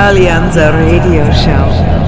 Alianza Radio Show.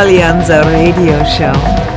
Alianza Radio Show.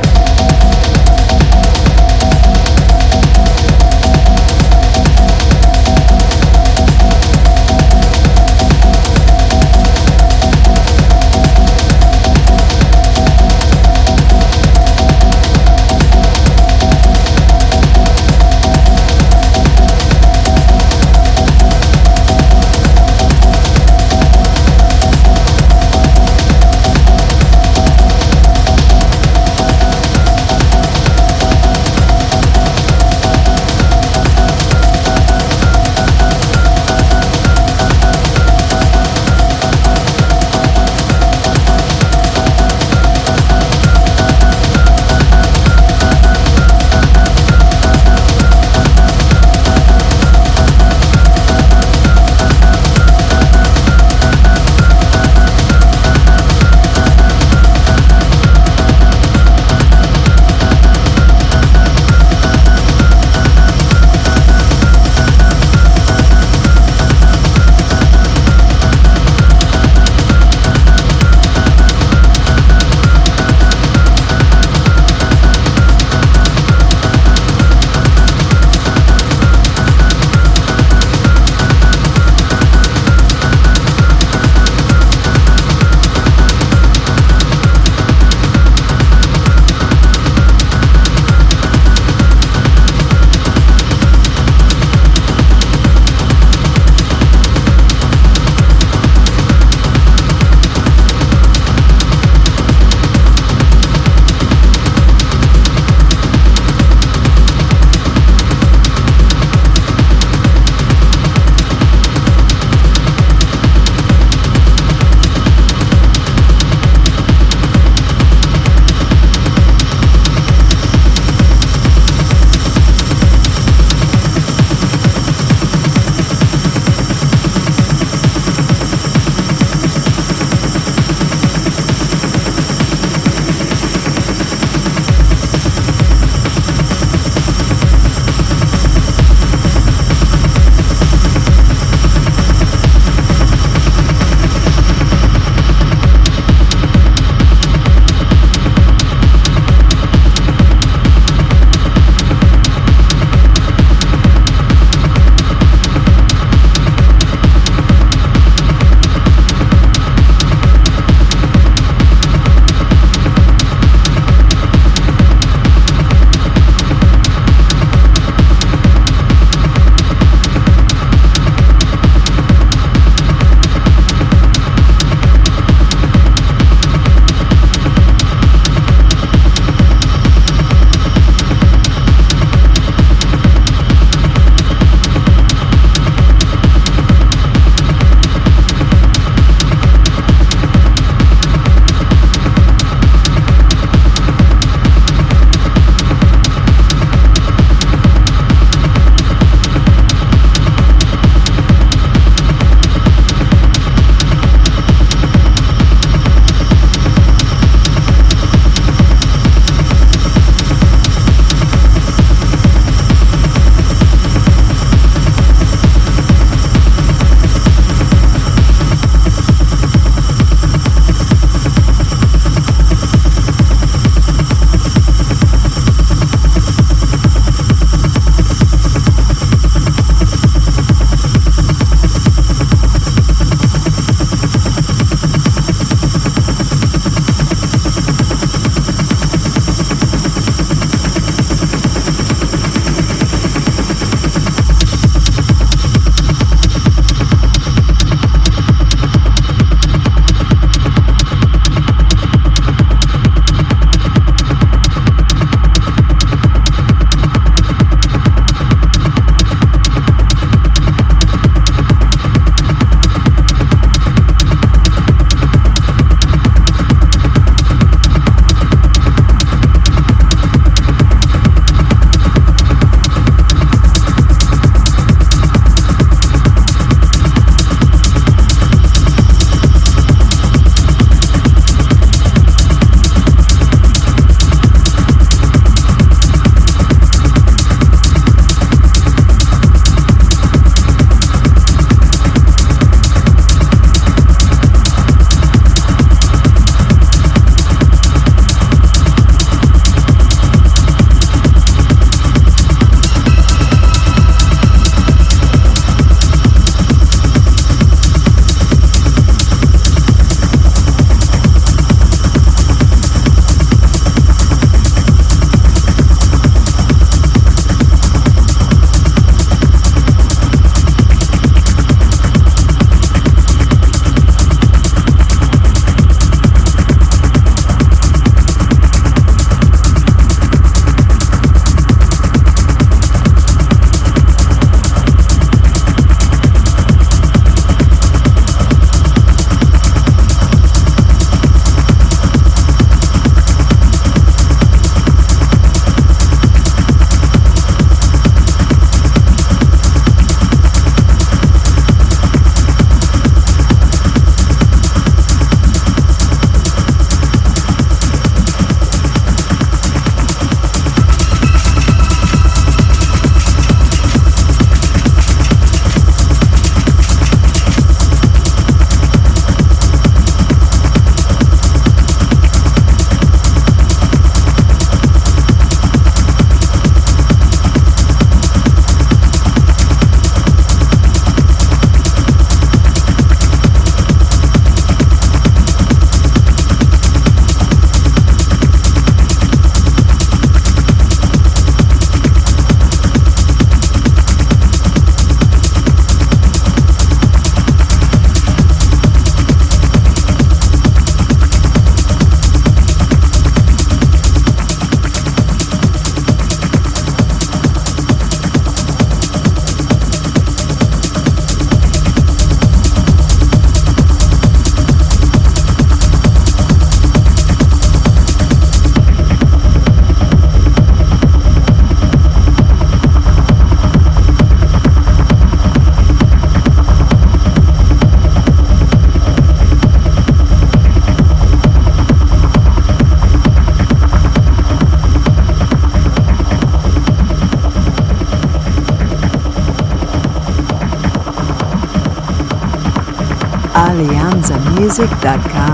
zalianzamusic.com.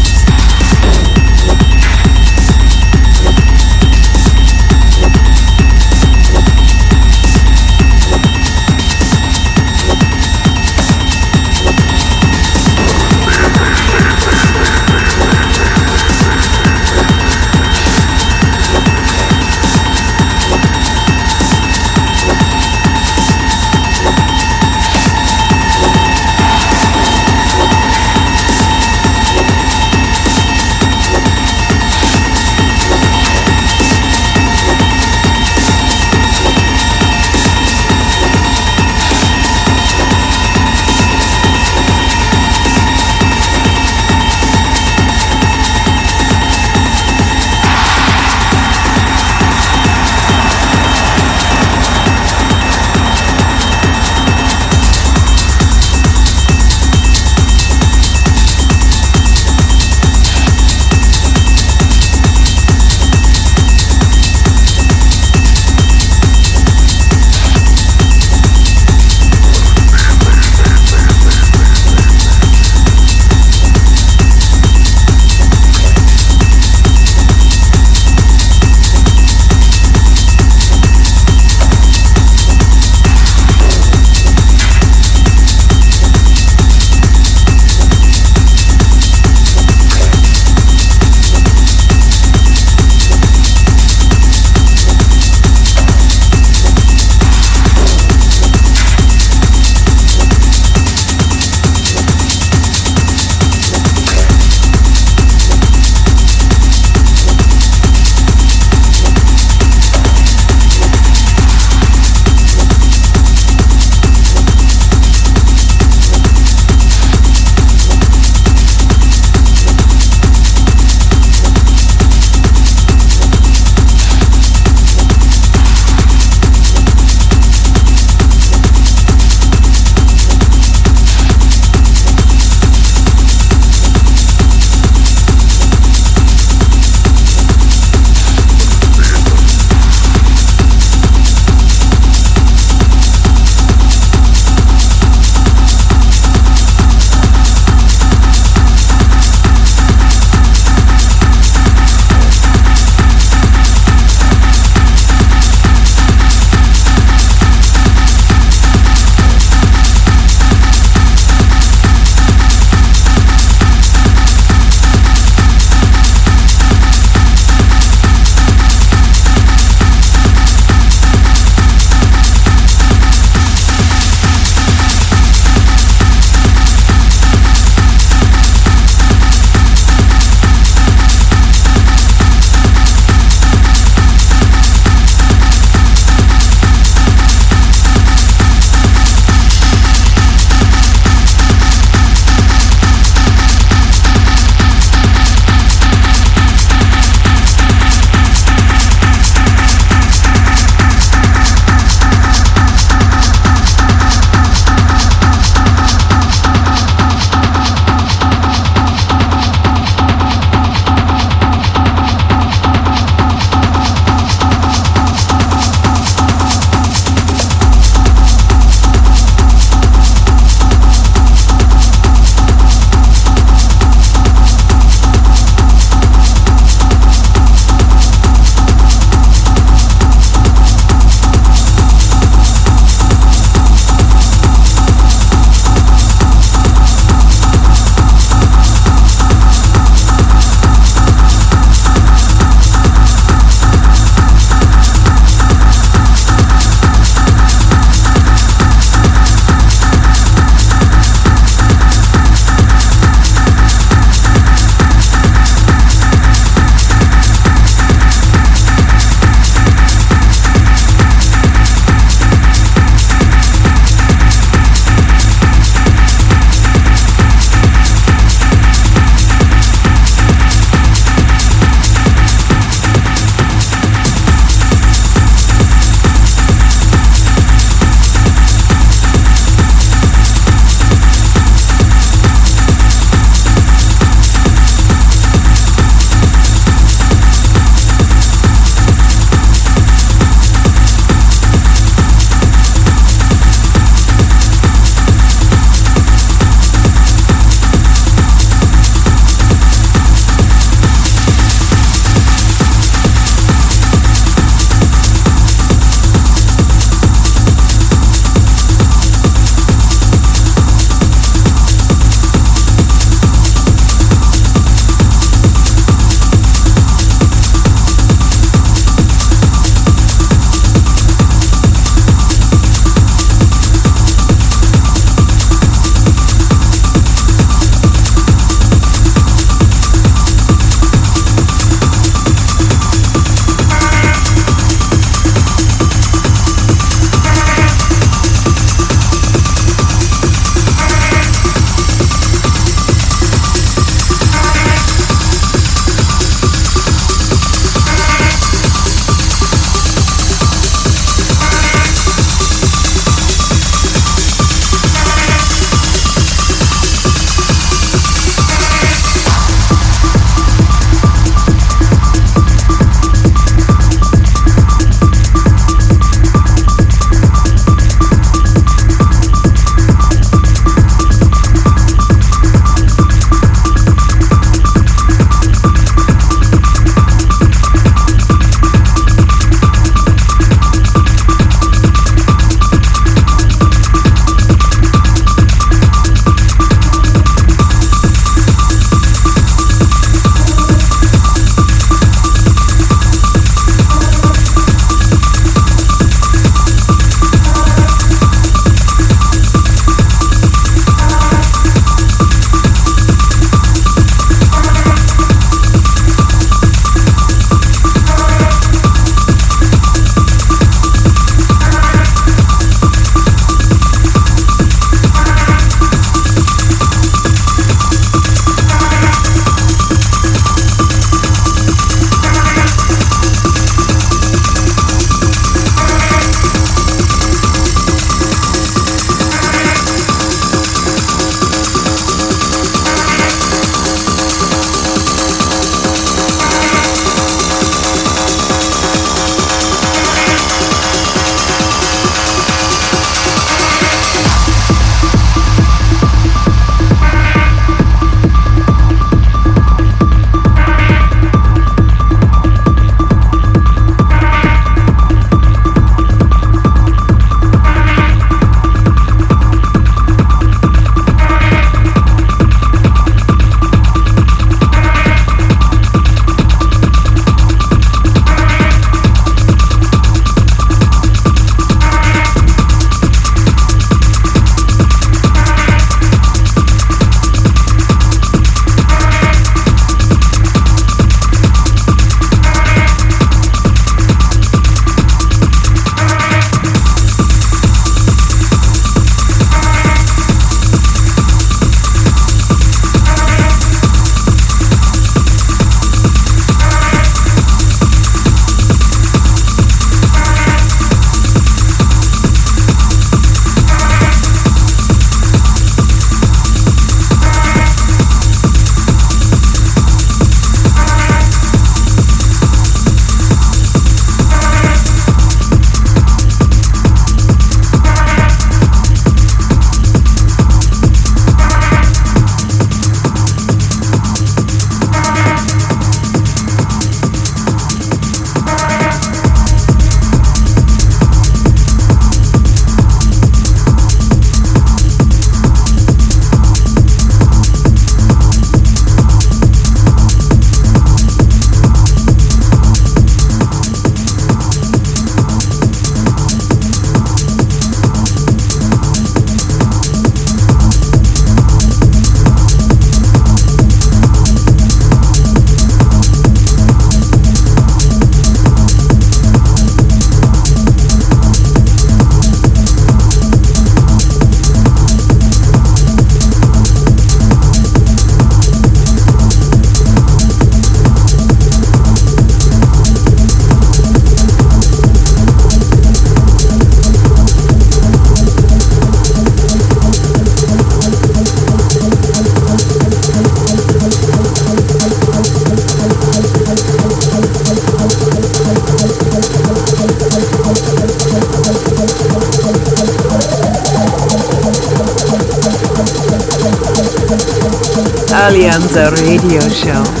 Alianza Radio Show.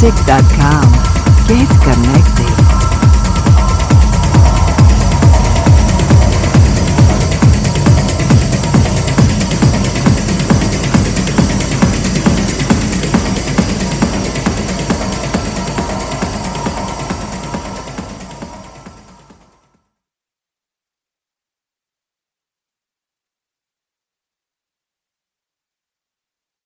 music.com.